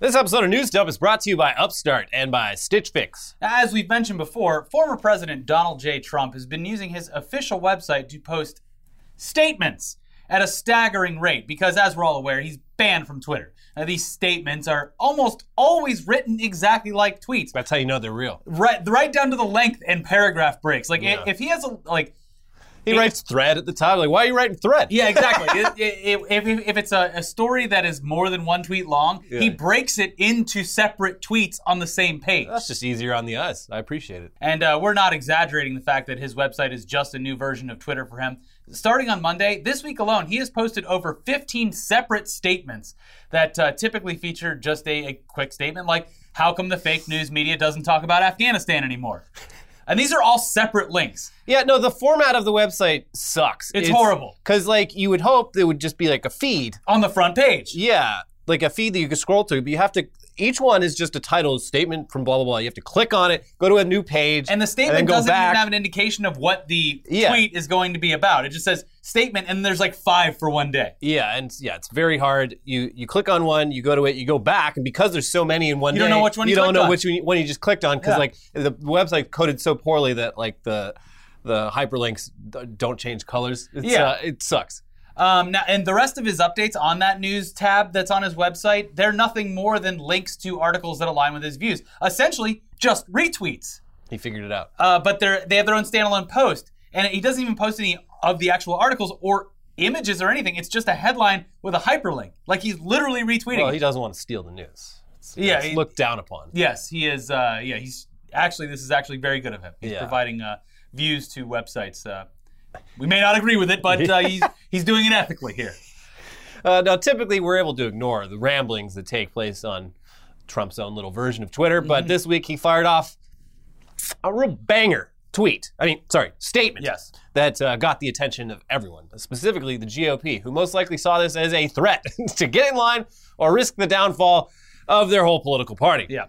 This episode of News Dump is brought to you by Upstart and by Stitch Fix. As we've mentioned before, former President Donald J. Trump has been using his official website to post statements at a staggering rate because, as we're all aware, he's banned from Twitter. Now, these statements are almost always written exactly like tweets, That's how you know they're real. right, right down to the length and paragraph breaks. Like, Yeah. if he has a, like, He writes thread at the top. Like, why are you writing thread? Yeah, exactly. It- it- if, if, it's a, a story that is more than one tweet long, he breaks it into separate tweets on the same page. That's just easier on the eyes. I appreciate it. And uh, we're not exaggerating the fact that his website is just a new version of Twitter for him. Starting on Monday, this week alone, he has posted over 15 separate statements that uh, typically feature just a, a quick statement like, How come the fake news media doesn't talk about Afghanistan anymore? And these are all separate links. Yeah, no, the format of the website sucks. It's horrible. Because, like, you would hope it would just be like a feed. On the front page. Yeah, like a feed that you could scroll to, but you have to. Each one is just a title statement from blah blah blah. You have to click on it, go to a new page, And the statement go doesn't back. even have an indication of what the Yeah. tweet is going to be about. It just says statement, and there's like five for one day. Yeah, and yeah, it's very hard. You you click on one, you go to it, you go back, and because there's so many in one You day, don't know which one you don't know on. which one you- just clicked on because Yeah. like the website coded so poorly that like the the hyperlinks don't change colors. It's, Yeah. uh, it sucks. Um, now, and the rest of his updates on that news tab that's on his website, they're nothing more than links to articles that align with his views. Essentially, just retweets. He figured it out. Uh, but they're they have their own standalone post, and he doesn't even post any of the actual articles or images or anything. It's just a headline with a hyperlink, like he's literally retweeting. Well, he doesn't want to steal the news. It's, Yeah, it's he- looked down upon. Yes, he is. Uh, yeah, he's actually. This is actually very good of him. He's Yeah. providing uh, views to websites. We may not agree with it, but uh, he's he's doing it ethically here. Uh, now, typically, we're able to ignore the ramblings that take place on Trump's own little version of Twitter, Mm-hmm. but this week he fired off a real banger tweet. I mean, sorry, statement. Yes. That uh, got the attention of everyone, specifically the GOP, who most likely saw this as a threat to get in line or risk the downfall of their whole political party. Yeah.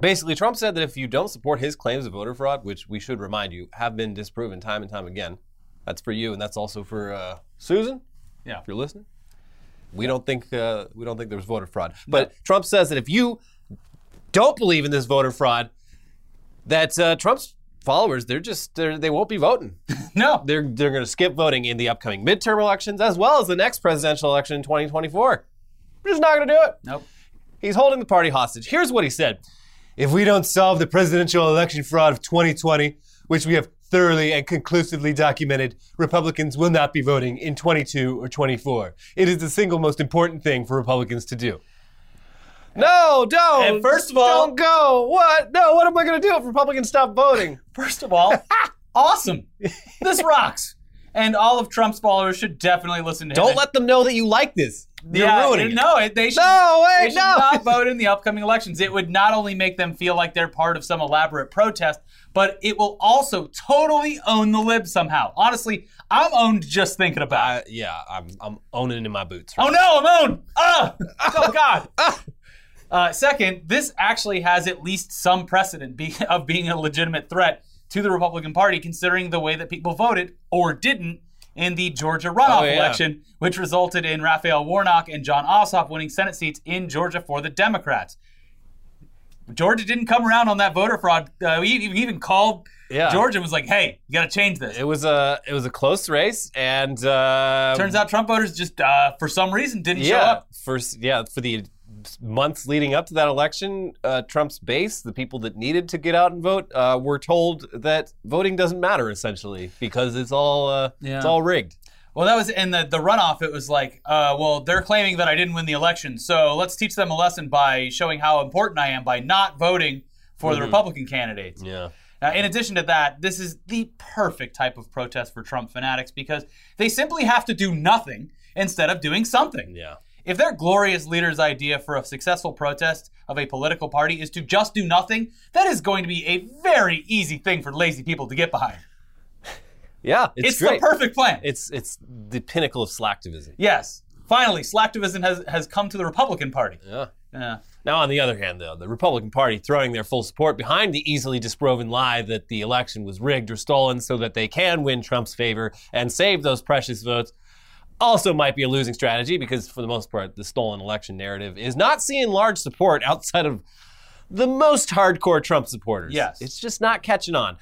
Basically, Trump said that if you don't support his claims of voter fraud, which we should remind you have been disproven time and time again, that's for you, and that's also for uh, Susan. Yeah. If you're listening, we don't think uh, we don't think there was voter fraud. But Trump says that if you don't believe in this voter fraud, that uh, Trump's followers they're just they're, they won't be voting. No. they're they're going to skip voting in the upcoming midterm elections as well as the next presidential election in 2024. We're just not going to do it. Nope. He's holding the party hostage. Here's what he said If we don't solve the presidential election fraud of 2020, which we have thoroughly and conclusively documented, Republicans will not be voting in 22 or 24. It is the single most important thing for Republicans to do. No, don't. And first of all- don't go. What? No, what am I going to do if Republicans stop voting? First of all, awesome. This rocks. And all of Trump's followers should definitely listen to him. Don't let them know that you like this. You're yeah, ruining it. No, it- they should, No, wait, they should no. not vote in the upcoming elections. It would not only make them feel like they're part of some elaborate protest, but it will also totally own the libs somehow. Honestly, I'm owned just thinking about it. Uh, yeah, I'm, I'm owning in my boots. Right? Oh no, I'm owned! Ah! Oh god! Uh, second, this actually has at least some precedent be- of being a legitimate threat to the Republican Party, considering the way that people voted or didn't in the Georgia runoff Oh, yeah. election, which resulted in Raphael Warnock and Jon Ossoff winning Senate seats in Georgia for the Democrats. Georgia didn't come around on that voter fraud. Uh, we we even called Yeah. Georgia and was like, "Hey, you got to change this." It was a it was a close race, and uh, Turns out Trump voters just, uh, for some reason, didn't show up. first yeah for the months leading up to that election, uh, Trump's base, the people that needed to get out and vote, uh, were told that voting doesn't matter essentially because it's all uh, Yeah. it's all rigged. Well, that was in the, the runoff. It was like, uh, well, they're claiming that I didn't win the election, so let's teach them a lesson by showing how important I am by not voting for the Republican candidates. Yeah. Now, in addition to that, this is the perfect type of protest for Trump fanatics because they simply have to do nothing instead of doing something. Yeah. If their glorious leader's idea for a successful protest of a political party is to just do nothing, that is going to be a very easy thing for lazy people to get behind. Yeah. It's, It's, the perfect plan. it's it's the pinnacle of slacktivism. Yes. Finally, slacktivism has, has come to the Republican Party. Yeah. Yeah. Now, on the other hand, though, the Republican Party throwing their full support behind the easily disproven lie that the election was rigged or stolen so that they can win Trump's favor and save those precious votes. also might be a losing strategy because, for the most part, the stolen election narrative is not seeing large support outside of the most hardcore Trump supporters. Yes. It's just not catching on.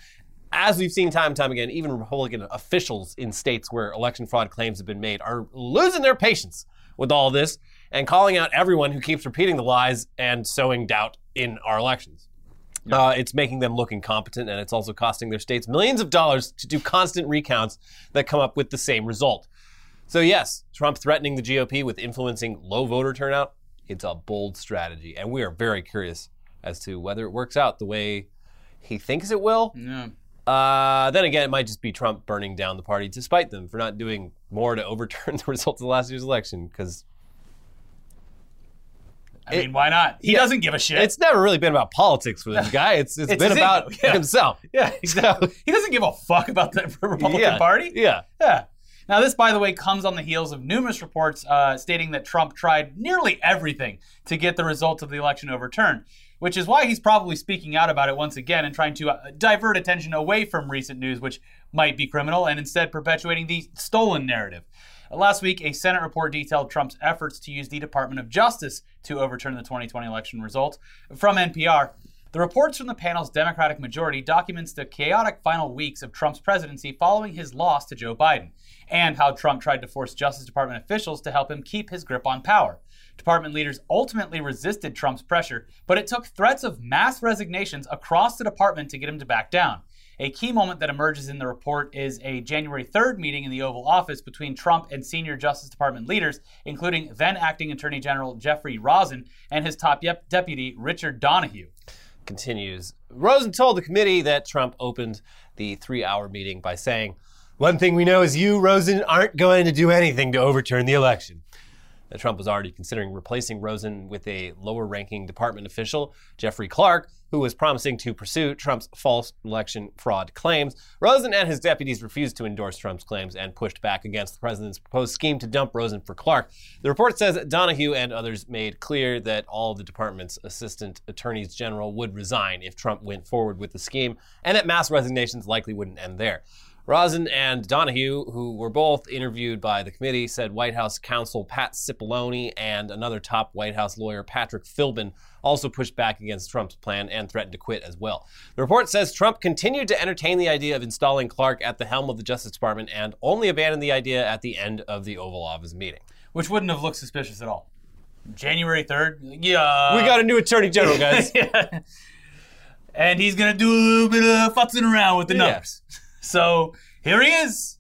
As we've seen time and time again, even Republican officials in states where election fraud claims have been made are losing their patience with all this and calling out everyone who keeps repeating the lies and sowing doubt in our elections. Uh, it's making them look incompetent, and it's also costing their states millions of dollars to do constant recounts that come up with the same result. So, yes, Trump threatening the GOP with influencing low voter turnout, it's a bold strategy. And we are very curious as to whether it works out the way he thinks it will. Yeah. Uh, then again, it might just be Trump burning down the party to spite them for not doing more to overturn the results of last year's election. Because I mean, why not? He yeah. doesn't give a shit. it's never really been about politics for this guy. It's it's It's been about yeah. himself. yeah, exactly. he doesn't give a fuck about the Republican yeah. Party. Yeah. Yeah. Now, this, by the way, comes on the heels of numerous reports uh, stating that Trump tried nearly everything to get the results of the election overturned, which is why he's probably speaking out about it once again and trying to uh, divert attention away from recent news, which might be criminal, and instead perpetuating the stolen narrative. Last week, a Senate report detailed Trump's efforts to use the Department of Justice to overturn the 2020 election results. From NPR, the reports from the panel's Democratic majority documents the chaotic final weeks of Trump's presidency following his loss to Joe Biden, and how Trump tried to force Justice Department officials to help him keep his grip on power. Department leaders ultimately resisted Trump's pressure, but it took threats of mass resignations across the department to get him to back down. A key moment that emerges in the report is a January 3rd meeting in the Oval Office between Trump and senior Justice Department leaders, including then acting Attorney General Jeffrey Rosen and his top yep- deputy, Richard Donoghue. continues. Rosen told the committee that Trump opened the three hour meeting by saying, One thing we know is you, Rosen, aren't going to do anything to overturn the election. That Trump was already considering replacing Rosen with a lower ranking department official, Jeffrey Clark, who was promising to pursue Trump's false election fraud claims. Rosen and his deputies refused to endorse Trump's claims and pushed back against the president's proposed scheme to dump Rosen for Clark. The report says Donoghue and others made clear that all the department's assistant attorneys general would resign if Trump went forward with the scheme, and that mass resignations likely wouldn't end there. Rosen and Donoghue, who were both interviewed by the committee, said White House counsel Pat Cipollone and another top White House lawyer, Patrick Philbin, also pushed back against Trump's plan and threatened to quit as well. The report says Trump continued to entertain the idea of installing Clark at the helm of the Justice Department and only abandoned the idea at the end of the Oval Office meeting. which wouldn't have looked suspicious at all. January 3rd, yeah. we got a new Attorney General, guys. yeah. And he's going to do a little bit of futzing around with the Yeah. So here he is.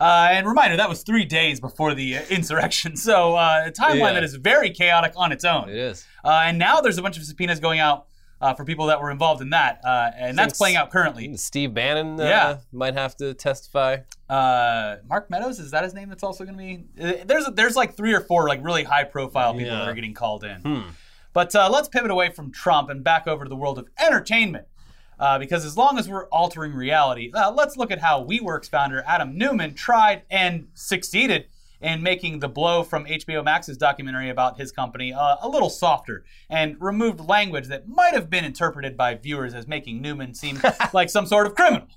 Uh, and reminder, that was three days before the uh, insurrection. So uh, a timeline Yeah. that is very chaotic on its own. it is. Uh, and now there's a bunch of subpoenas going out uh, for people that were involved in that. Uh, and that's playing out currently. Steve Bannon Yeah. might have to testify. Uh, Mark Meadows, is that his name that's also going to be? There's, there's like three or four like really high profile people Yeah. that are getting called in. Hmm. But uh, let's pivot away from Trump and back over to the world of entertainment. Uh, because as long as we're altering reality, uh, let's look at how WeWorks founder Adam Neumann tried and succeeded in making the blow from HBO Max's documentary about his company uh, a little softer and removed language that might have been interpreted by viewers as making Neumann seem like some sort of criminal.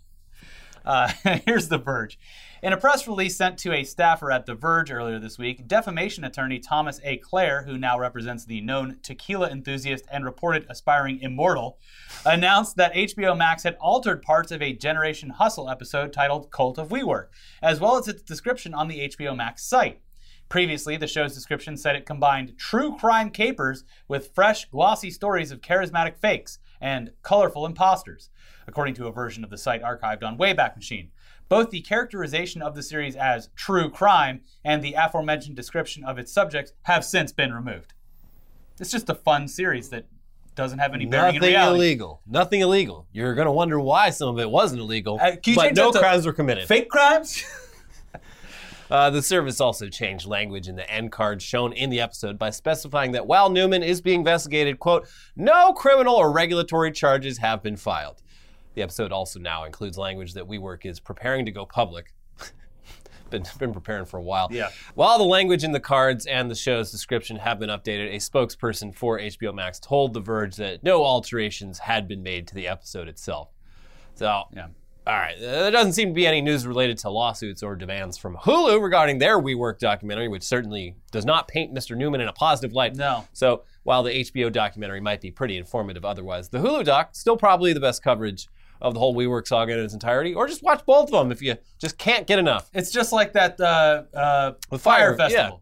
Uh, here's The Verge. In a press release sent to a staffer at The Verge earlier this week, defamation attorney Thomas A. Clare, who now represents the known tequila enthusiast and reported aspiring immortal, announced that HBO Max had altered parts of a Generation Hustle episode titled Cult of WeWork, as well as its description on the HBO Max site. Previously, the show's description said it combined true crime capers with fresh, glossy stories of charismatic fakes and colorful imposters, according to a version of the site archived on Wayback Machine. Both the characterization of the series as true crime and the aforementioned description of its subjects have since been removed. It's just a fun series that doesn't have any bearing Nothing in reality. illegal. Nothing illegal. You're going to wonder why some of it wasn't illegal, Uh, but no crimes were committed. Fake crimes? Uh, the service also changed language in the end card shown in the episode by specifying that while Neumann is being investigated, quote, no criminal or regulatory charges have been filed. The episode also now includes language that WeWork is preparing to go public. been, been preparing for a while. Yeah. While the language in the cards and the show's description have been updated, a spokesperson for HBO Max told The Verge that no alterations had been made to the episode itself. So, yeah. All right. There doesn't seem to be any news related to lawsuits or demands from Hulu regarding their WeWork documentary, which certainly does not paint Mr. Neumann in a positive light. No. So while the HBO documentary might be pretty informative otherwise, the Hulu doc still probably the best coverage of the whole WeWork saga in its entirety. Or just watch both of them if you just can't get enough. It's just like that uh, uh, With Fire, Fire, Festival.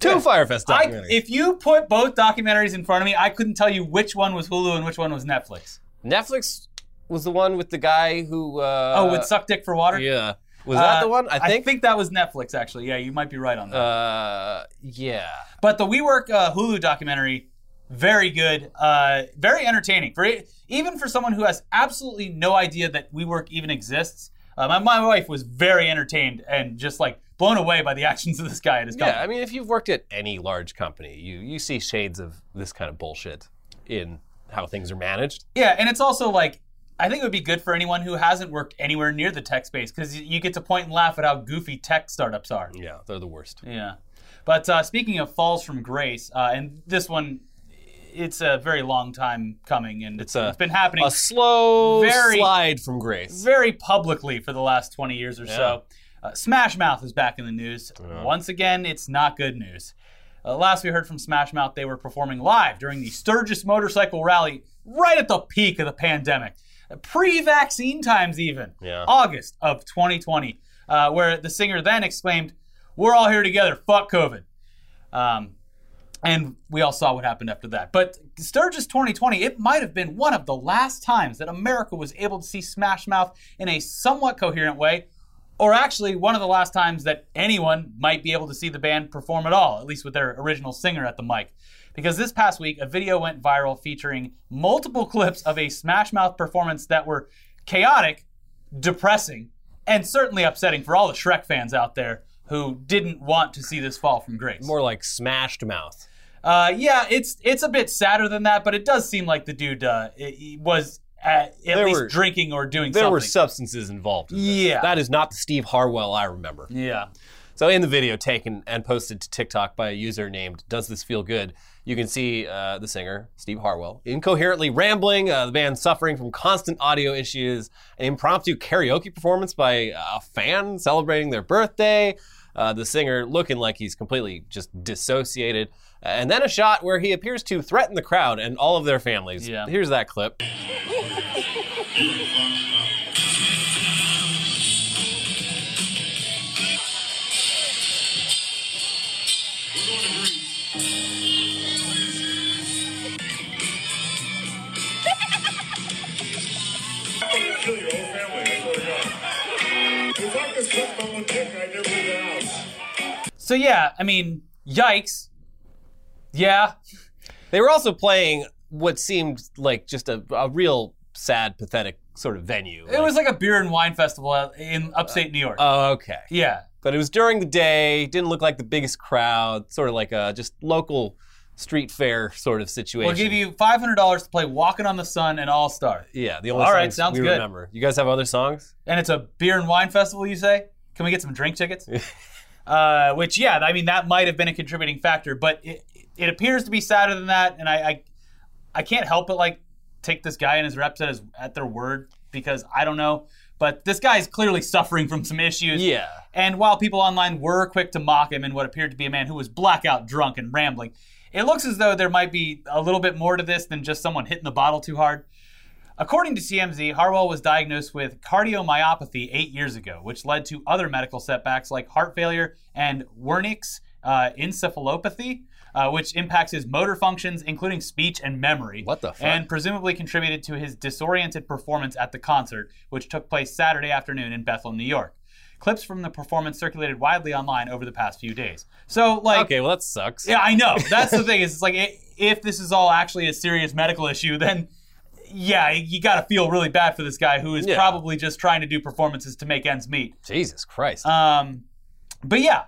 Two Yeah. Firefest I, documentaries. if you put both documentaries in front of me, I couldn't tell you which one was Hulu and which one was Netflix. Netflix was the one with the guy who. Uh, oh, with Suck Dick for Water? Yeah. Was that Uh, the one? I think. that was Netflix, actually. Yeah, you might be right on that. uh, yeah. But the WeWork uh, Hulu documentary, very good, uh, very entertaining. For even for someone who has absolutely no idea that WeWork even exists. Uh, my, my wife was very entertained and just like blown away by the actions of this guy at his company. Yeah, I mean, if you've worked at any large company, you you see shades of this kind of bullshit in how things are managed. Yeah, and it's also like I think it would be good for anyone who hasn't worked anywhere near the tech space because you get to point and laugh at how goofy tech startups are. Yeah, they're the worst. Yeah. But uh, speaking of falls from grace, uh, and this one, it's a very long time coming, and It's a- it's been happening A slow Very- slide from grace. very publicly for the last 20 years or so. Uh, Smash Mouth is back in the news. Once again, it's not good news. Uh, last we heard from Smash Mouth, they were performing live during the Sturgis Motorcycle Rally right at the peak of the pandemic, pre vaccine times, even. Yeah. August of 2020, uh, where the singer then exclaimed, We're all here together, fuck COVID. Um, and we all saw what happened after that. But Sturgis 2020, it might have been one of the last times that America was able to see Smash Mouth in a somewhat coherent way, or actually one of the last times that anyone might be able to see the band perform at all, at least with their original singer at the mic. Because this past week, a video went viral featuring multiple clips of a Smash Mouth performance that were chaotic, depressing, and certainly upsetting for all the Shrek fans out there who didn't want to see this fall from grace. More like smashed mouth. Uh, yeah, it's it's a bit sadder than that, but it does seem like the dude uh, i- he was at, at There least were- drinking or doing something. There something. were substances involved. In. Yeah. That is not the Steve Harwell I remember. yeah. So in the video taken and posted to TikTok by a user named Does This Feel Good, you can see uh, the singer, Steve Harwell, incoherently rambling, uh, the band suffering from constant audio issues, an impromptu karaoke performance by a fan celebrating their birthday, uh, the singer looking like he's completely just dissociated, and then a shot where he appears to threaten the crowd and all of their families. Yeah. Here's that clip. kill your whole family. I swear to God. It's like this cut from a dick I So yeah, I mean, yikes. Yeah, They were also playing what seemed like just a, a real sad, pathetic sort of venue. it was like a beer and wine festival in upstate New York. Oh, okay. yeah, But it was during the day, didn't look like the biggest crowd, sort of like a just local street fair sort of situation. we'll give you five hundred dollars to play "Walking on the Sun" and All Star, Yeah, the only All right, sounds we good. remember. You guys have other songs? and it's a beer and wine festival. You say? Can we get some drink tickets? uh, which, yeah, I mean, that might have been a contributing factor, but it, it appears to be sadder than that, and I, I, I can't help but like take this guy and his reps at his at their word because I don't know, but this guy is clearly suffering from some issues. Yeah. And while people online were quick to mock him and what appeared to be a man who was blackout drunk and rambling, it looks as though there might be a little bit more to this than just someone hitting the bottle too hard. According to TMZ, Harwell was diagnosed with cardiomyopathy eight years ago, which led to other medical setbacks like heart failure and Wernicke's uh, encephalopathy, uh, which impacts his motor functions, including speech and memory. What the fuck? And presumably contributed to his disoriented performance at the concert, which took place Saturday afternoon in Bethlehem, New York. Clips from the performance circulated widely online over the past few days. So, like, Okay, well that sucks. yeah, I know. That's the thing. Is it's like i if this is all actually a serious medical issue, then yeah, you got to feel really bad for this guy who is Yeah. probably just trying to do performances to make ends meet. Jesus Christ. Um, but yeah,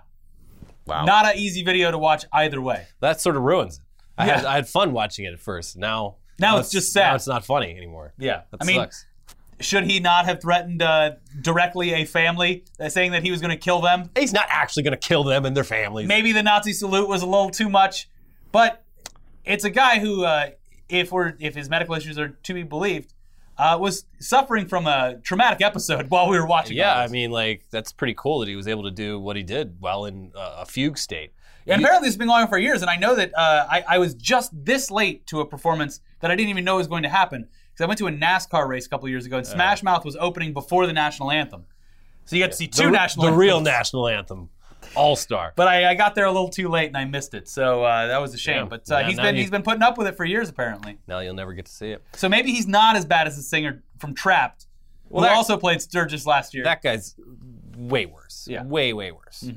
wow. not an easy video to watch either way. that sort of ruins it. I, had, I had fun watching it at first. Now, Now it's just sad. Now it's not funny anymore. Yeah, That I mean, should he not have threatened uh, directly a family, uh, saying that he was going to kill them? He's not actually going to kill them and their families. Maybe the Nazi salute was a little too much, but it's a guy who, uh, if we're if his medical issues are to be believed, uh, was suffering from a traumatic episode while we were watching. Yeah, I mean, like that's pretty cool that he was able to do what he did while in uh, a fugue state. And apparently, it's been going on for years. And I know that uh, I, I was just this late to a performance that I didn't even know was going to happen because I went to a NASCAR race a couple years ago, and Smash Mouth was opening before the national anthem. So you got to see two the, national the anthems. real national anthem, All Star. But I, I got there a little too late and I missed it, so uh, that was a shame. Yeah. But uh, Yeah, he's been you- he's been putting up with it for years apparently. Now you'll never get to see it. So maybe he's not as bad as the singer from Trapt, who that- also played Sturgis last year. That guy's way worse. Yeah. Way, way worse.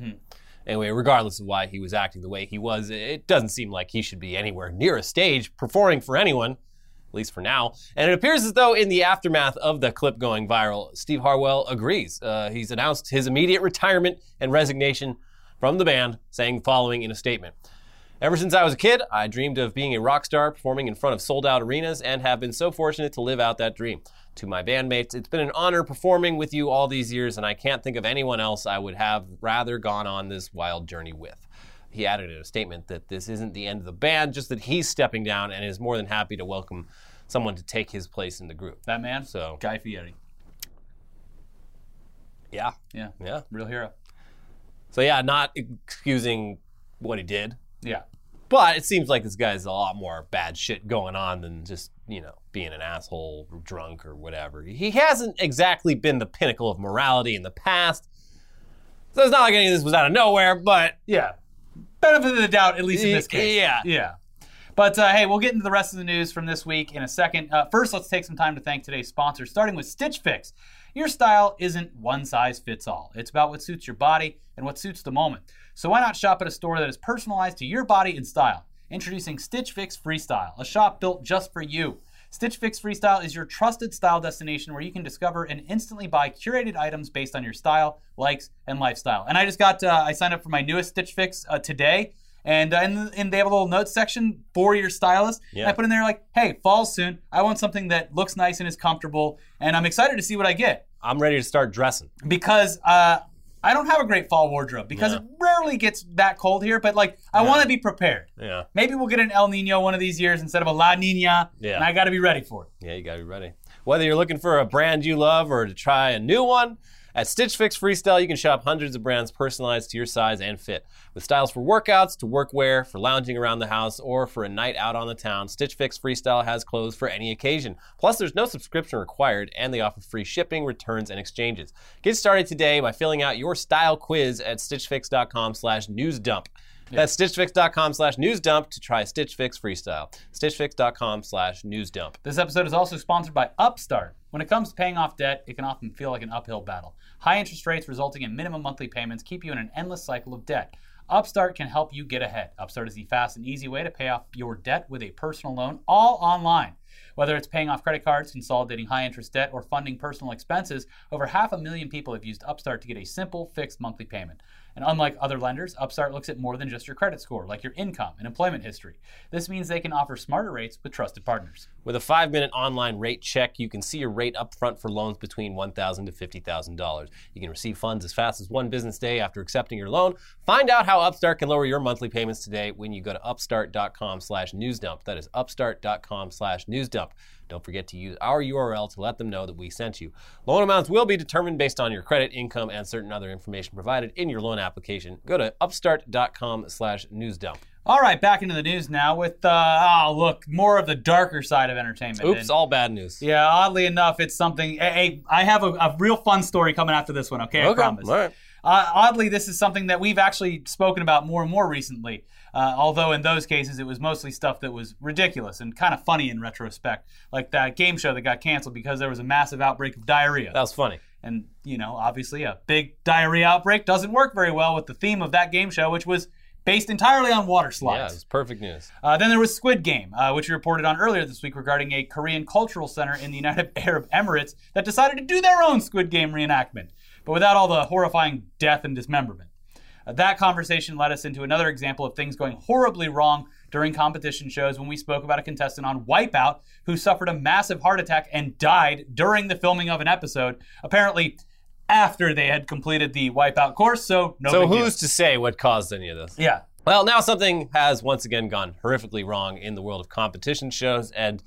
Anyway, regardless of why he was acting the way he was, it doesn't seem like he should be anywhere near a stage performing for anyone, at least for now. And it appears as though in the aftermath of the clip going viral, Steve Harwell agrees. Uh, he's announced his immediate retirement and resignation from the band, saying the following in a statement. Ever since I was a kid, I dreamed of being a rock star performing in front of sold out arenas and have been so fortunate to live out that dream. To my bandmates, it's been an honor performing with you all these years, and I can't think of anyone else I would have rather gone on this wild journey with. He added in a statement that this isn't the end of the band, just that he's stepping down and is more than happy to welcome someone to take his place in the group. that man, So- Guy Fieri. Yeah, Yeah, yeah. real hero. So, yeah, not excusing what he did, Yeah. But it seems like this guy's a lot more bad shit going on than just, you know, being an asshole or drunk or whatever. He hasn't exactly been the pinnacle of morality in the past. So it's not like any of this was out of nowhere, but Yeah. Benefit of the doubt, at least in this case. yeah. Yeah. But uh, hey, we'll get into the rest of the news from this week in a second. Uh, first, let's take some time to thank today's sponsor, starting with Stitch Fix. Your style isn't one size fits all. It's about what suits your body and what suits the moment. So why not shop at a store that is personalized to your body and style? Introducing Stitch Fix Freestyle, a shop built just for you. Stitch Fix Freestyle is your trusted style destination where you can discover and instantly buy curated items based on your style, likes, and lifestyle. And I just got, uh, I signed up for my newest Stitch Fix uh, today. And, uh, and, and they have a little notes section for your stylist. Yeah. I put in there like, hey, fall soon. I want something that looks nice and is comfortable. And I'm excited to see what I get I'm ready to start dressing. because uh, I don't have a great fall wardrobe because Yeah. it rarely gets that cold here. But like, I want to be prepared. Yeah. Maybe we'll get an El Nino one of these years instead of a La Nina. Yeah. And I got to be ready for it. Yeah, you gotta be ready. Whether you're looking for a brand you love or to try a new one, at Stitch Fix Freestyle, you can shop hundreds of brands personalized to your size and fit. With styles for workouts, to workwear, for lounging around the house, or for a night out on the town, Stitch Fix Freestyle has clothes for any occasion. Plus, there's no subscription required, and they offer free shipping, returns, and exchanges. Get started today by filling out your style quiz at stitchfix.com slash newsdump. That's stitchfix.com slash newsdump to try Stitch Fix Freestyle. stitchfix.com slash newsdump. This episode is also sponsored by Upstart. When it comes to paying off debt, it can often feel like an uphill battle. High interest rates resulting in minimum monthly payments keep you in an endless cycle of debt. Upstart can help you get ahead. Upstart is the fast and easy way to pay off your debt with a personal loan, all online. Whether it's paying off credit cards, consolidating high interest debt, or funding personal expenses, over half a million people have used Upstart to get a simple, fixed monthly payment. And unlike other lenders, Upstart looks at more than just your credit score, like your income and employment history. This means they can offer smarter rates with trusted partners. With a five minute online rate check, you can see your rate up front for loans between $1,000 to $50,000. You can receive funds as fast as one business day after accepting your loan. Find out how Upstart can lower your monthly payments today when you go to upstart.com slash newsdump. That is upstart.com slash newsdump. Don't forget to use our URL to let them know that we sent you. Loan amounts will be determined based on your credit, income, and certain other information provided in your loan application. Go to upstart.com slash newsdump. All right, back into the news now with, uh, oh, look, more of the darker side of entertainment. Oops, And- all bad news. yeah, oddly enough, it's something. Hey, I have a, a real fun story coming after this one, okay? I promise. all right. Uh, oddly, this is something that we've actually spoken about more and more recently. Uh, although in those cases, it was mostly stuff that was ridiculous and kind of funny in retrospect, like that game show that got canceled because there was a massive outbreak of diarrhea. That was funny. And, you know, obviously a big diarrhea outbreak doesn't work very well with the theme of that game show, which was based entirely on water Yeah, slides. it was perfect news. Uh, then there was Squid Game, uh, which we reported on earlier this week regarding a Korean cultural center in the United Arab Emirates that decided to do their own Squid Game reenactment, but without all the horrifying death and dismemberment. That conversation led us into another example of things going horribly wrong during competition shows when we spoke about a contestant on Wipeout who suffered a massive heart attack and died during the filming of an episode, apparently after they had completed the Wipeout course. So no So big deal. who's to say what caused any of this? yeah. Well, now something has once again gone horrifically wrong in the world of competition shows, and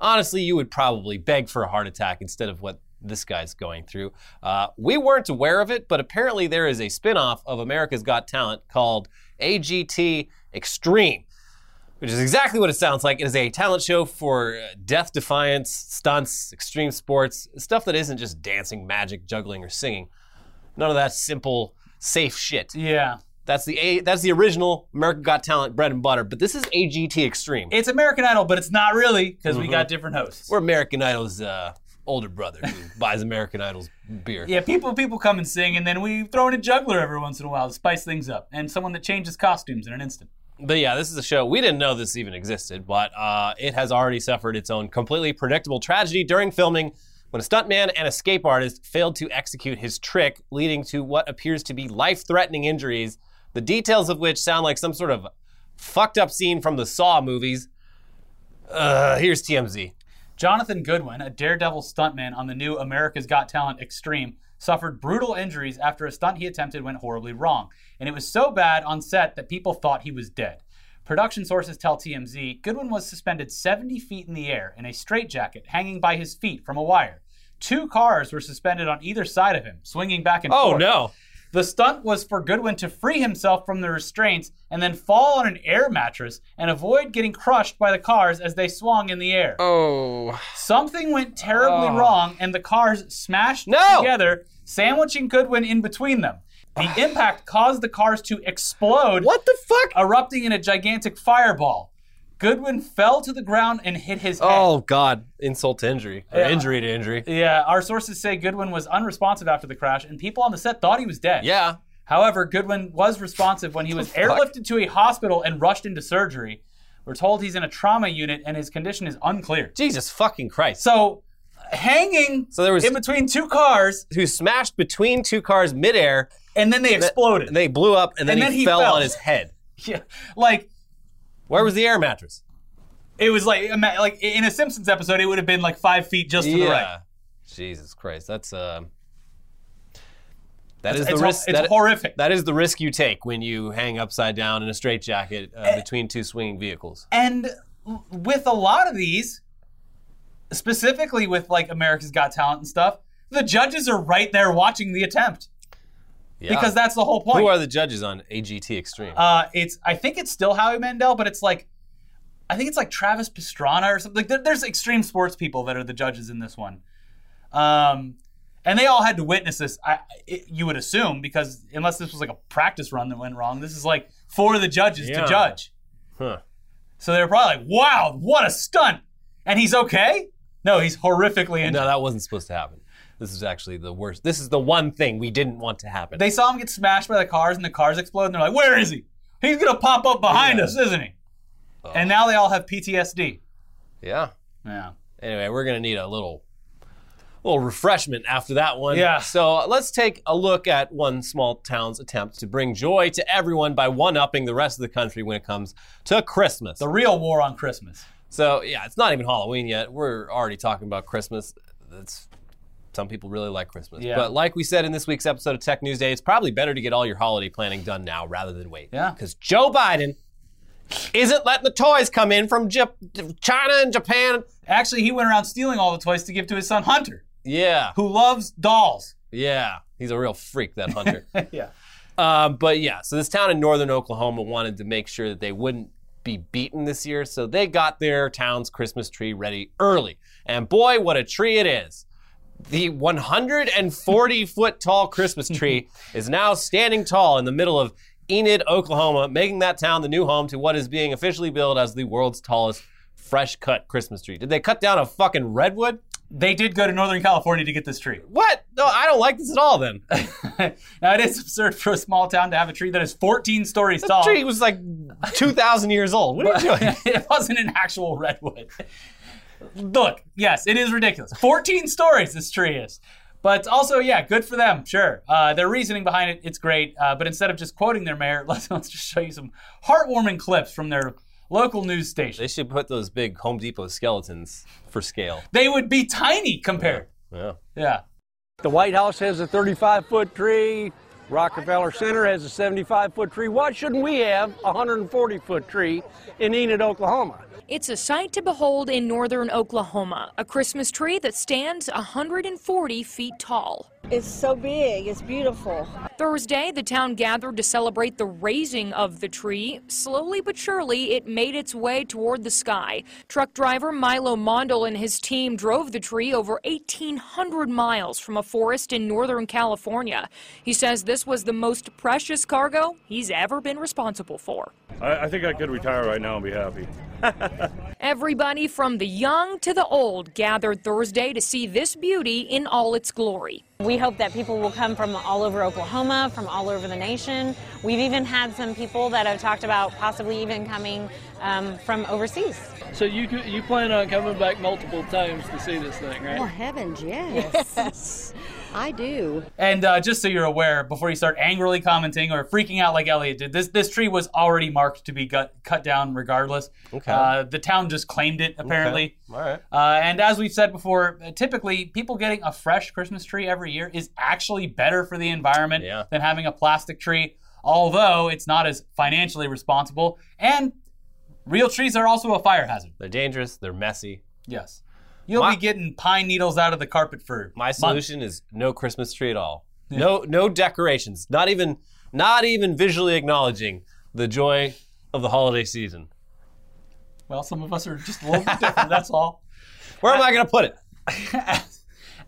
honestly, you would probably beg for a heart attack instead of what this guy's going through. Uh, we weren't aware of it, but apparently there is a spin off of America's Got Talent called AGT Extreme which is exactly what it sounds like. It is a talent show for uh, death defiance, stunts, extreme sports, stuff that isn't just dancing, magic, juggling, or singing. None of that simple, safe shit. Yeah. That's the a, that's the original America Got Talent bread and butter. But this is AGT Extreme. It's American Idol, but it's not really because we got different hosts. We're American Idol's uh, older brother who buys American Idol's beer. Yeah, people people come and sing, and then we throw in a juggler every once in a while to spice things up, and someone that changes costumes in an instant. But yeah, this is a show. We didn't know this even existed, but uh, it has already suffered its own completely predictable tragedy during filming when a stuntman and escape artist failed to execute his trick, leading to what appears to be life threatening injuries, the details of which sound like some sort of fucked up scene from the Saw movies. Uh, here's TMZ. Jonathan Goodwin, a daredevil stuntman on the new America's Got Talent Extreme, suffered brutal injuries after a stunt he attempted went horribly wrong, and it was so bad on set that people thought he was dead. Production sources tell TMZ Goodwin was suspended 70 feet in the air in a straitjacket hanging by his feet from a wire. Two cars were suspended on either side of him, swinging back and Oh forth. Oh no. The stunt was for Goodwin to free himself from the restraints and then fall on an air mattress and avoid getting crushed by the cars as they swung in the air. Oh. Something went terribly Oh. wrong and the cars smashed No! together, sandwiching Goodwin in between them. The impact caused the cars to explode, What the fuck? erupting in a gigantic fireball. Goodwin fell to the ground and hit his head. Oh god, insult to injury or Yeah. injury to injury. Yeah, our sources say Goodwin was unresponsive after the crash, and people on the set thought he was dead. Yeah. However, Goodwin was responsive when he was airlifted to a hospital and rushed into surgery. We're told he's in a trauma unit and his condition is unclear. Jesus fucking Christ. So, hanging So there was in between two cars, who smashed between two cars midair and then they exploded. and they blew up and then, And he, then he fell, fell. on his head. yeah, like Where was the air mattress? it was like like in a Simpsons episode, it would have been like five feet just to the right. Jesus Christ. That's uh that is It's, the ho- risk it's that, horrific. that is the risk you take when you hang upside down in a straitjacket uh, Eh. between two swinging vehicles. and with a lot of these, specifically with like America's Got Talent and stuff, the judges are right there watching the attempt Yeah. because that's the whole point. who are the judges on AGT Extreme? Uh, it's I think it's still Howie Mandel, but it's like I think it's like Travis Pastrana or something. Like there, there's extreme sports people that are the judges in this one, um, and they all had to witness this. I, it, you would assume because unless this was like a practice run that went wrong, this is like for the judges Yeah. to judge. huh. So they're probably like, "Wow, what a stunt!" And he's okay. No, he's horrifically injured. No, that wasn't supposed to happen. This is actually the worst. This is the one thing we didn't want to happen. They saw him get smashed by the cars, and the cars explode. And they're like, "Where is he? He's gonna pop up behind Yeah. us, isn't he?" And now they all have PTSD. yeah. Yeah. Anyway, we're gonna need a little little refreshment after that one. Yeah. So uh, let's take a look at one small town's attempt to bring joy to everyone by one-upping the rest of the country when it comes to Christmas. The real war on Christmas. So yeah, it's not even Halloween yet. We're already talking about Christmas. That's some people really like Christmas. Yeah. But like we said in this week's episode of Tech News Day, it's probably better to get all your holiday planning done now rather than wait. Yeah. Because Joe Biden isn't letting the toys come in from China and Japan. Actually, he went around stealing all the toys to give to his son Hunter, Yeah. who loves dolls. Yeah. He's a real freak, that hunter. yeah. Um, but yeah, so this town in northern Oklahoma wanted to make sure that they wouldn't be beaten this year, so they got their town's Christmas tree ready early. And boy, what a tree it is! The 140 foot tall Christmas tree is now standing tall in the middle of Enid, Oklahoma, making that town the new home to what is being officially billed as the world's tallest fresh cut Christmas tree. Did they cut down a fucking redwood? They did go to Northern California to get this tree. What? No, I don't like this at all then. now, it is absurd for a small town to have a tree that is 14 stories tall. The tree was like 2,000 years old. What are you doing? it wasn't an actual redwood. Look, yes, it is ridiculous. 14 stories this tree is. But also, yeah, good for them, sure. Uh, their reasoning behind it, it's great. Uh, but instead of just quoting their mayor, let's, let's just show you some heartwarming clips from their local news station. They should put those big Home Depot skeletons for scale. They would be tiny compared. Yeah. Yeah. The White House has a 35 foot tree. Rockefeller Center has a 75 foot tree. Why shouldn't we have a 140 foot tree in Enid, Oklahoma? It's a sight to behold in northern Oklahoma, a Christmas tree that stands 140 feet tall. It's so big, it's beautiful. Thursday, the town gathered to celebrate the raising of the tree. Slowly but surely, it made its way toward the sky. Truck driver Milo Mondel and his team drove the tree over 1,800 miles from a forest in Northern California. He says this was the most precious cargo he's ever been responsible for. I, I think I could retire right now and be happy. Everybody from the young to the old gathered Thursday to see this beauty in all its glory. We hope that people will come from all over Oklahoma, from all over the nation. We've even had some people that have talked about possibly even coming um, from overseas. So you you plan on coming back multiple times to see this thing, right? Oh, heavens, yes. I do. And uh, just so you're aware, before you start angrily commenting or freaking out like Elliot did, this this tree was already marked to be gut, cut down regardless. Okay. Uh, the town just claimed it apparently. Okay. All right. Uh, and as we've said before, uh, typically people getting a fresh Christmas tree every year is actually better for the environment Yeah. than having a plastic tree, although it's not as financially responsible. And real trees are also a fire hazard. They're dangerous. They're messy. Yes. You'll My- be getting pine needles out of the carpet for My months. solution is no Christmas tree at all. No, no decorations. Not even, not even visually acknowledging the joy of the holiday season. Well, some of us are just a little bit different. That's all. Where am I going to put it?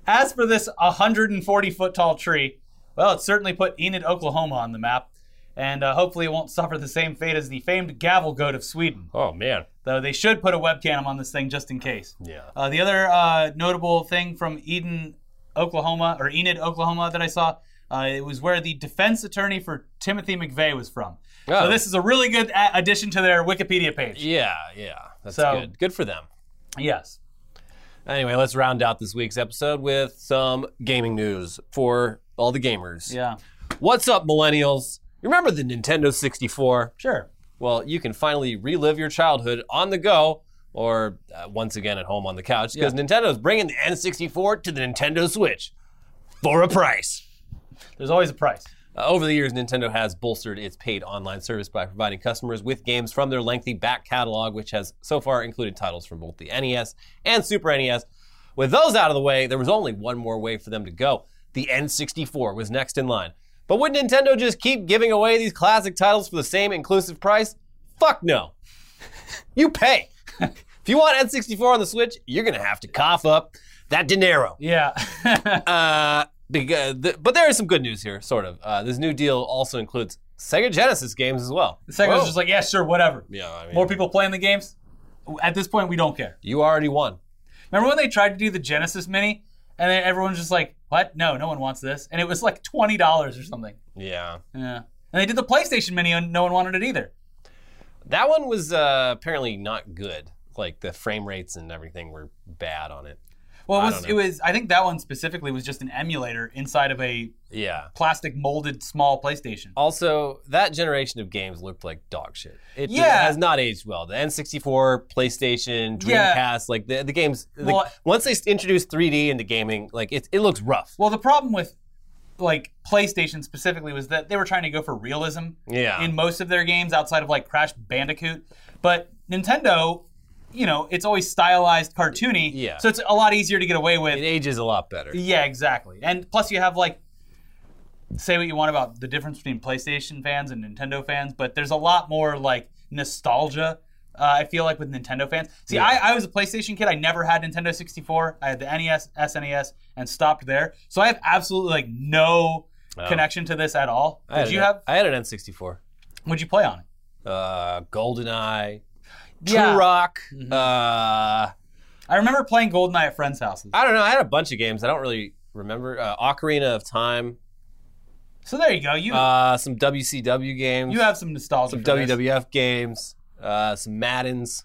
As for this 140 foot tall tree, well, it certainly put Enid, Oklahoma on the map, and uh, hopefully it won't suffer the same fate as the famed Gävle goat of Sweden. Oh man. Though they should put a webcam on this thing just in case. Yeah. Uh, the other uh, notable thing from Eden, Oklahoma, or Enid, Oklahoma, that I saw, uh, it was where the defense attorney for Timothy McVeigh was from. Oh. So this is a really good a- addition to their Wikipedia page. Yeah, yeah. That's So- good. Good for them. Yes. Anyway, let's round out this week's episode with some gaming news for all the gamers. Yeah. What's up, millennials? Remember the Nintendo 64? Sure. Well, you can finally relive your childhood on the go or uh, once again at home on the couch because Nintendo's bringing the N64 to the Nintendo Switch for a price. There's always a price. Uh, over the years, Nintendo has bolstered its paid online service by providing customers with games from their lengthy back catalog, which has so far included titles from both the NES and Super NES. With those out of the way, there was only one more way for them to go. The N64 was next in line. But would Nintendo just keep giving away these classic titles for the same inclusive price? Fuck no. you pay. if you want N64 on the Switch, you're going to have to cough up that dinero. Yeah. Uh, because the, but there is some good news here, sort of. Uh, this new deal also includes Sega Genesis games as well. The Whoa. was just like, yeah, sure, whatever. yeah, I mean, More people playing the games. At this point, we don't care. you already won. Remember when they tried to do the Genesis Mini, and then everyone's just like, "What? No, no one wants this," and it was like twenty dollars or something. Yeah, Yeah. And they did the PlayStation Mini, and no one wanted it either. that one was uh, apparently not good. Like the frame rates and everything were bad on it. Well, it was. It was. I think that one specifically was just an emulator inside of a Yeah. plastic molded small PlayStation. Also, that generation of games looked like dog shit. It Yeah. has not aged well. The N64, PlayStation, Yeah. Dreamcast, like the, the games. the- Well- once they introduced 3D into gaming, like it, it looks rough. Well, the problem with like PlayStation specifically was that they were trying to go for realism Yeah. in most of their games outside of like Crash Bandicoot. But Nintendo, you know, it's always stylized cartoony. Yeah. So it's a lot easier to get away with. It ages a lot better. Yeah, exactly. And plus, you have like, say what you want about the difference between PlayStation fans and Nintendo fans, but there's a lot more like nostalgia. Uh, I feel like with Nintendo fans. See, I, I was a PlayStation kid. I never had Nintendo 64. I had the NES, SNES, and stopped there. So I have absolutely like no connection to this at all. Did you an- have? I had an N64. What'd you play on it? Uh, GoldenEye, True Yeah. Mm-hmm. Rock. Uh, I remember playing GoldenEye at friends' houses. I don't know. I had a bunch of games. I don't really remember. Uh, Ocarina of Time. So there you go. You Uh, some WCW games. you have some nostalgia. some for this. WWF games. Uh, some Maddens.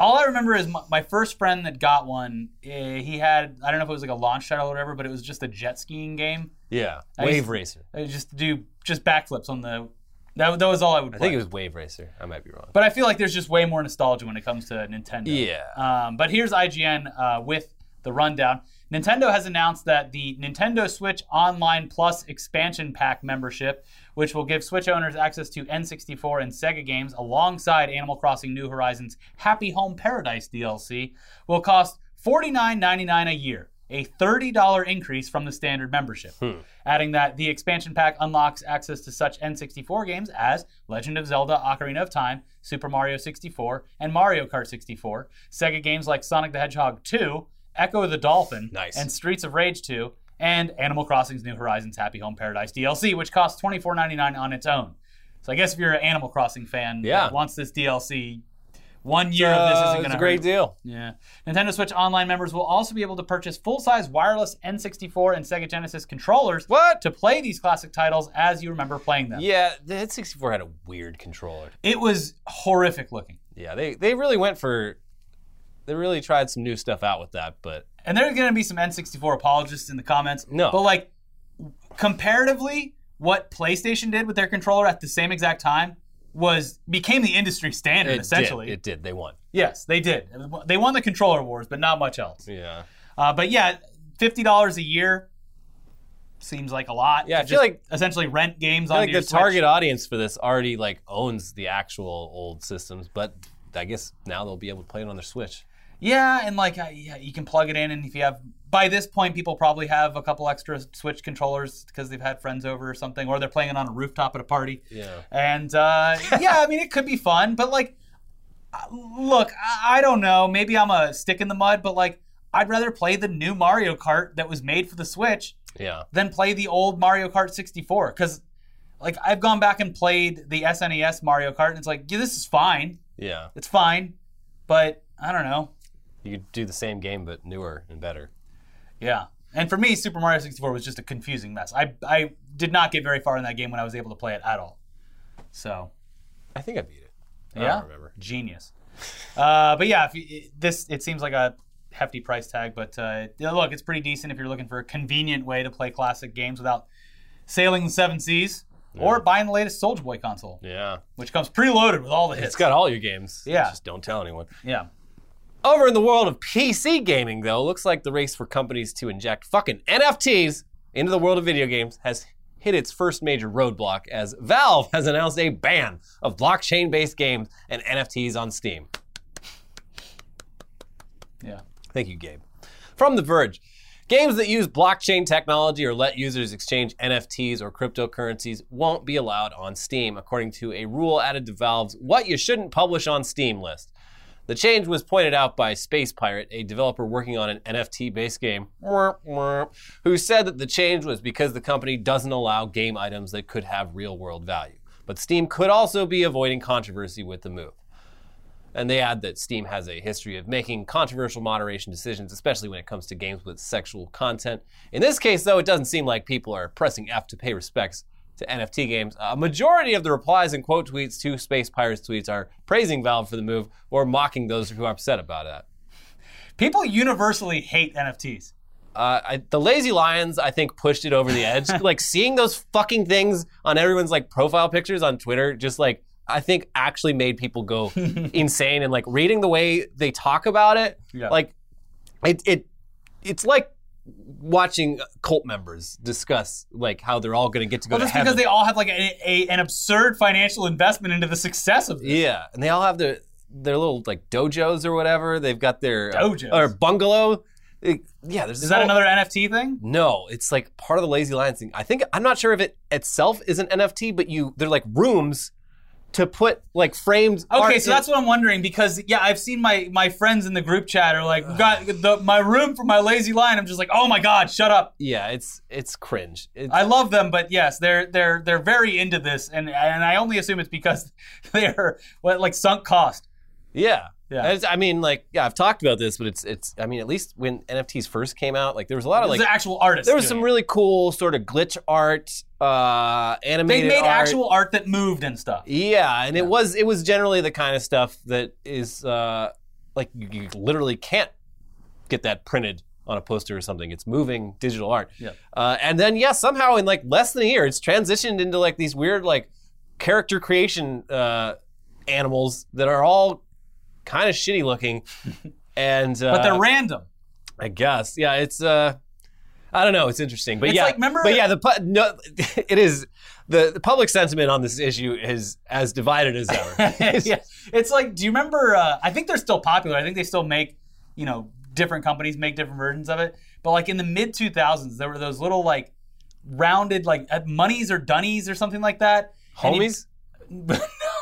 All I remember is my, my first friend that got one. eh, he had I don't know if it was like a launch title or whatever, but it was just a jet skiing game. Yeah. I Wave used- Racer. It was just do just backflips on the. That, that was all I would I play. think it was Wave Racer. I might be wrong. But I feel like there's just way more nostalgia when it comes to Nintendo. Yeah. Um, but here's IGN uh, with the rundown. Nintendo has announced that the Nintendo Switch Online Plus expansion pack membership, which will give Switch owners access to N64 and Sega games alongside Animal Crossing New Horizons Happy Home Paradise DLC, will cost $49.99 a year, a $30 increase from the standard membership. Hmm. Adding that the expansion pack unlocks access to such N64 games as Legend of Zelda Ocarina of Time, Super Mario 64, and Mario Kart 64, Sega games like Sonic the Hedgehog 2, Ecco the Dolphin, Nice. and Streets of Rage 2, and Animal Crossing's New Horizons Happy Home Paradise DLC, which costs $24.99 on its own. So I guess if you're an Animal Crossing fan Yeah. that wants this DLC, one year of this isn't going to It's a great deal. yeah. Nintendo Switch Online members will also be able to purchase full-size wireless N64 and Sega Genesis controllers What? to play these classic titles as you remember playing them. Yeah, the N64 had a weird controller. It was horrific looking. Yeah, they they really went for. They really tried some new stuff out with that, but And there's going to be some N64 apologists in the comments. No. But like comparatively what PlayStation did with their controller at the same exact time was became the industry standard it essentially. did. It did. They won. Yes, they did. They won the controller wars, but not much else. Yeah. Uh, but yeah, fifty dollars a year seems like a lot. Yeah, I feel just like- essentially rent games I on feel like the Switch. target audience for this already like owns the actual old systems, but I guess now they'll be able to play it on their Switch. Yeah, and like uh, yeah, you can plug it in, and if you have by this point, people probably have a couple extra Switch controllers because they've had friends over or something, or they're playing it on a rooftop at a party. Yeah. And uh, yeah, I mean, it could be fun, but like, uh, look, I, I don't know. Maybe I'm a stick in the mud, but like, I'd rather play the new Mario Kart that was made for the Switch Yeah. than play the old Mario Kart 64. Because, like, I've gone back and played the SNES Mario Kart, and it's like, yeah, this is fine. Yeah. It's fine, but I don't know. You could do the same game but newer and better. Yeah. And for me, Super Mario 64 was just a confusing mess. I, I did not get very far in that game when I was able to play it at all. So, I think I beat it. I yeah. remember. Genius. Uh, but yeah, if you, it- this it seems like a hefty price tag, but uh, look, it's pretty decent if you're looking for a convenient way to play classic games without sailing the seven seas or buying the latest Soulja Boy console, Yeah. which comes preloaded with all the hits. It's got all your games. Yeah. Just don't tell anyone. yeah. Over in the world of PC gaming, though, looks like the race for companies to inject fucking NFTs into the world of video games has hit its first major roadblock as Valve has announced a ban of blockchain based games and NFTs on Steam. Yeah. Thank you, Gabe. From The Verge. Games that use blockchain technology or let users exchange NFTs or cryptocurrencies won't be allowed on Steam, according to a rule added to Valve's What You Shouldn't Publish on Steam list. The change was pointed out by Space Pirate, a developer working on an NFT based game, who said that the change was because the company doesn't allow game items that could have real world value. But Steam could also be avoiding controversy with the move. And they add that Steam has a history of making controversial moderation decisions, especially when it comes to games with sexual content. In this case, though, it doesn't seem like people are pressing F to pay respects to NFT games. A majority of the replies and quote tweets to Space Pirates tweets are praising Valve for the move or mocking those who are upset about it. People universally hate NFTs. Uh, I, the Lazy Lions, I think, pushed it over the edge. like seeing those fucking things on everyone's like profile pictures on Twitter, just like I think actually made people go insane. And like reading the way they talk about it, Yeah. like it it it's like watching cult members discuss like how they're all going to get to go Well, to just heaven. because they all have like a, a, an absurd financial investment into the success of this. Yeah, and they all have their their little like dojos or whatever. They've got their uh, Dojos? or bungalow. It- yeah, there's Is that whole- another NFT thing? No, it's like part of the Lazy Lions thing. I think I'm not sure if it itself is an NFT, but you they're like rooms to put like framed. Okay, so in- that's what I'm wondering because yeah, I've seen my my friends in the group chat are like, got the, my room for my lazy lion. I'm just like, oh my god, shut up. yeah, it's it's cringe. It's, I love them, but yes, they're they're they're very into this, and and I only assume it's because they're what like sunk cost. Yeah. Yeah. I mean, like, yeah, I've talked about this, but it's it's. I mean, at least when NFTs first came out, like, there was a lot of like, is actual artists. there was doing some it. really cool sort of glitch art, uh, They made art. actual art that moved and stuff. Yeah, and it was it was generally the kind of stuff that is uh, like you, you literally can't get that printed on a poster or something. It's moving digital art. Yeah. Uh, and then yeah, somehow in like less than a year, it's transitioned into like these weird like character creation uh, animals that are all kind of shitty looking, and uh, But they're random. I guess. Yeah, it's uh I don't know, it's interesting. But It's yeah. like, remember- but yeah, the pu- no it is the, the public sentiment on this issue is as divided as ever. yeah. It's like, do you remember? Uh, I think they're still popular. I think they still make, you know, different companies make different versions of it. But like in the mid 2000s, there were those little like rounded like uh, Munnys or dunnies or something like that. You- Homies?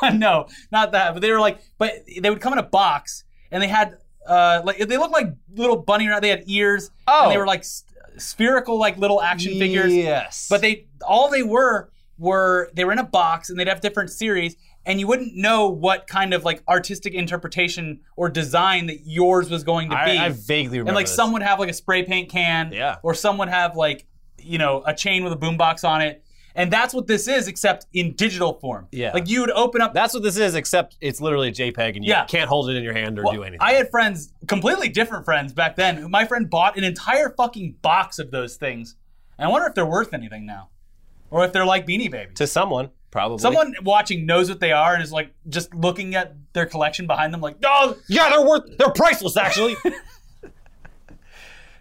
no, not that. But they were like, but they would come in a box and they had uh like they looked like little bunny rabbit. They had ears. Oh. And they were like s- spherical like little action figures. Yes. But they all they were were they were in a box and they'd have different series and you wouldn't know what kind of like artistic interpretation or design that yours was going to be. I, I vaguely remember and like this. some would have like a spray paint can, Yeah. or some would have like you know a chain with a boombox on it. And that's what this is, except in digital form. Yeah. Like you would open up That's what this is, except it's literally a JPEG and you Yeah. can't hold it in your hand or Well, do anything. I had friends, completely different friends back then. who- My friend bought an entire fucking box of those things. And I wonder if they're worth anything now. Or if they're like Beanie Babies. to someone, probably. Someone watching knows what they are and is like just looking at their collection behind them, like, oh, Yeah, they're worth they're priceless actually. so,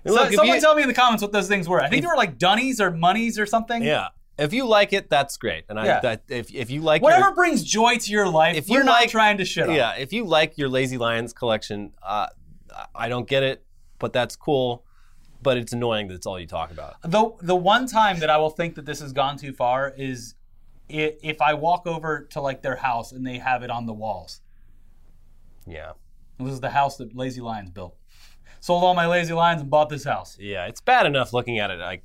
Look, someone you- tell me in the comments what those things were. I think they were like dunnies or Munnys or something. Yeah. If you like it, that's great. And I Yeah. that, if if you like Whatever your, brings joy to your life, If we're you not trying to shit on. Yeah, if you like your Lazy Lions collection, uh, I don't get it, but that's cool. But it's annoying that it's all you talk about. The the one time that I will think that this has gone too far is i- if I walk over to like their house and they have it on the walls. Yeah. This is the house that Lazy Lions built. Sold all my Lazy Lions and bought this house. Yeah, it's bad enough looking at it like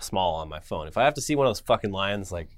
small on my phone. If I have to see one of those fucking lions like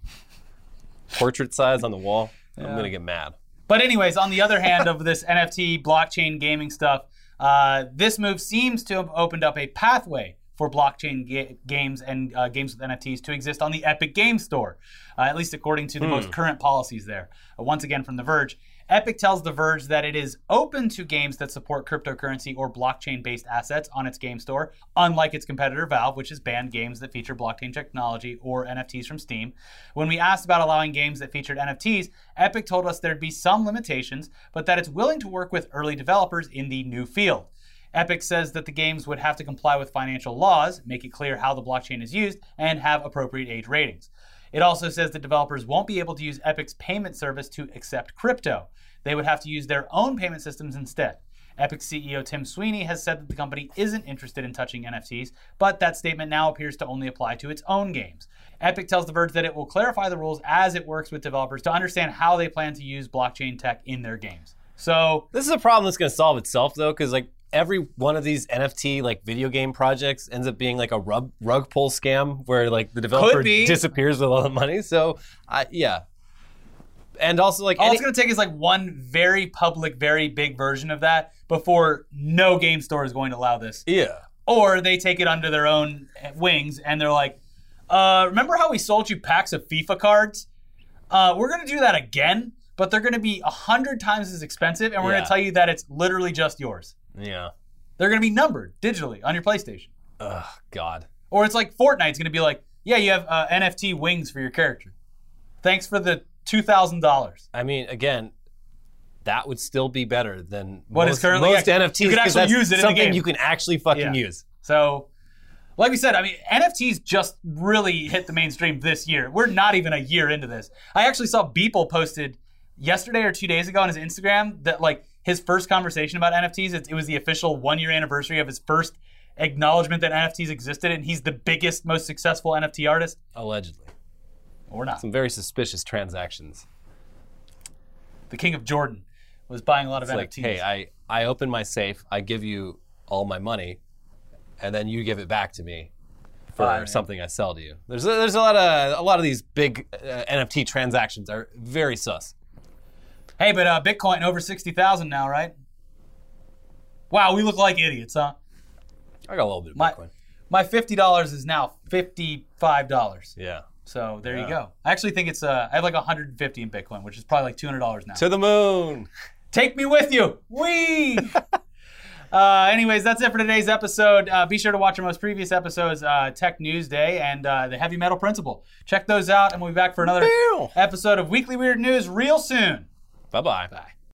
portrait size on the wall, I'm gonna get mad. But anyways, on the other hand of this NFT blockchain gaming stuff, uh, this move seems to have opened up a pathway for blockchain ga- games and uh, games with NFTs to exist on the Epic Game Store, uh, at least according to the most current policies there. Uh, once again, from The Verge, Epic tells The Verge that it is open to games that support cryptocurrency or blockchain based assets on its game store, unlike its competitor Valve, which has banned games that feature blockchain technology or NFTs from Steam. When we asked about allowing games that featured NFTs, Epic told us there'd be some limitations, but that it's willing to work with early developers in the new field. Epic says that the games would have to comply with financial laws, make it clear how the blockchain is used, and have appropriate age ratings. It also says that developers won't be able to use Epic's payment service to accept crypto. They would have to use their own payment systems instead. Epic CEO Tim Sweeney has said that the company isn't interested in touching NFTs, but that statement now appears to only apply to its own games. Epic tells The Verge that it will clarify the rules as it works with developers to understand how they plan to use blockchain tech in their games. So, This is a problem that's gonna solve itself though, because like every one of these NFT like video game projects ends up being like a rug rug pull scam where like the developer disappears with all the money. So I yeah. And also like all any- it's going to take is like one very public, very big version of that before no game store is going to allow this. yeah. Or they take it under their own wings and they're like, uh, remember how we sold you packs of FIFA cards? Uh, we're going to do that again, but they're going to be a hundred times as expensive, and we're gonna tell you that it's literally just yours. Yeah. They're going to be numbered digitally on your PlayStation. Ugh, God. Or it's like Fortnite's going to be like, yeah, you have uh, NFT wings for your character. Thanks for the two thousand dollars. I mean, again, that would still be better than What most, is currently- most yeah, NFTs. you could actually use it in the game. you can actually fucking Yeah. use. So, like we said, I mean, NFTs just really hit the mainstream this year. We're not even a year into this. I actually saw Beeple posted yesterday or two days ago on his Instagram that like his first conversation about NFTs. It, it was the official one year anniversary of his first acknowledgement that NFTs existed, and he's the biggest, most successful NFT artist. Allegedly. Or not. Some very suspicious transactions. The king of Jordan was buying a lot of It's like, NFTs. hey, I, I open my safe, I give you all my money, and then you give it back to me for something I sell to you. There's a, there's a lot of a lot of these big uh, NFT transactions are very sus. Hey, but uh, Bitcoin over sixty thousand now, right? Wow, we look like idiots, huh? I got a little bit of My Bitcoin. my fifty dollars is now fifty five dollars. Yeah. So there you go. I actually think it's uh, I have like 150 in Bitcoin, which is probably like 200 dollars now. To the moon. Take me with you. Wee. uh, anyways, that's it for today's episode. Uh, be sure to watch our most previous episodes, uh, Tech News Day and uh, the Heavy Metal Principle. Check those out, and we'll be back for another episode of Weekly Weird News real soon. Bye bye. Bye.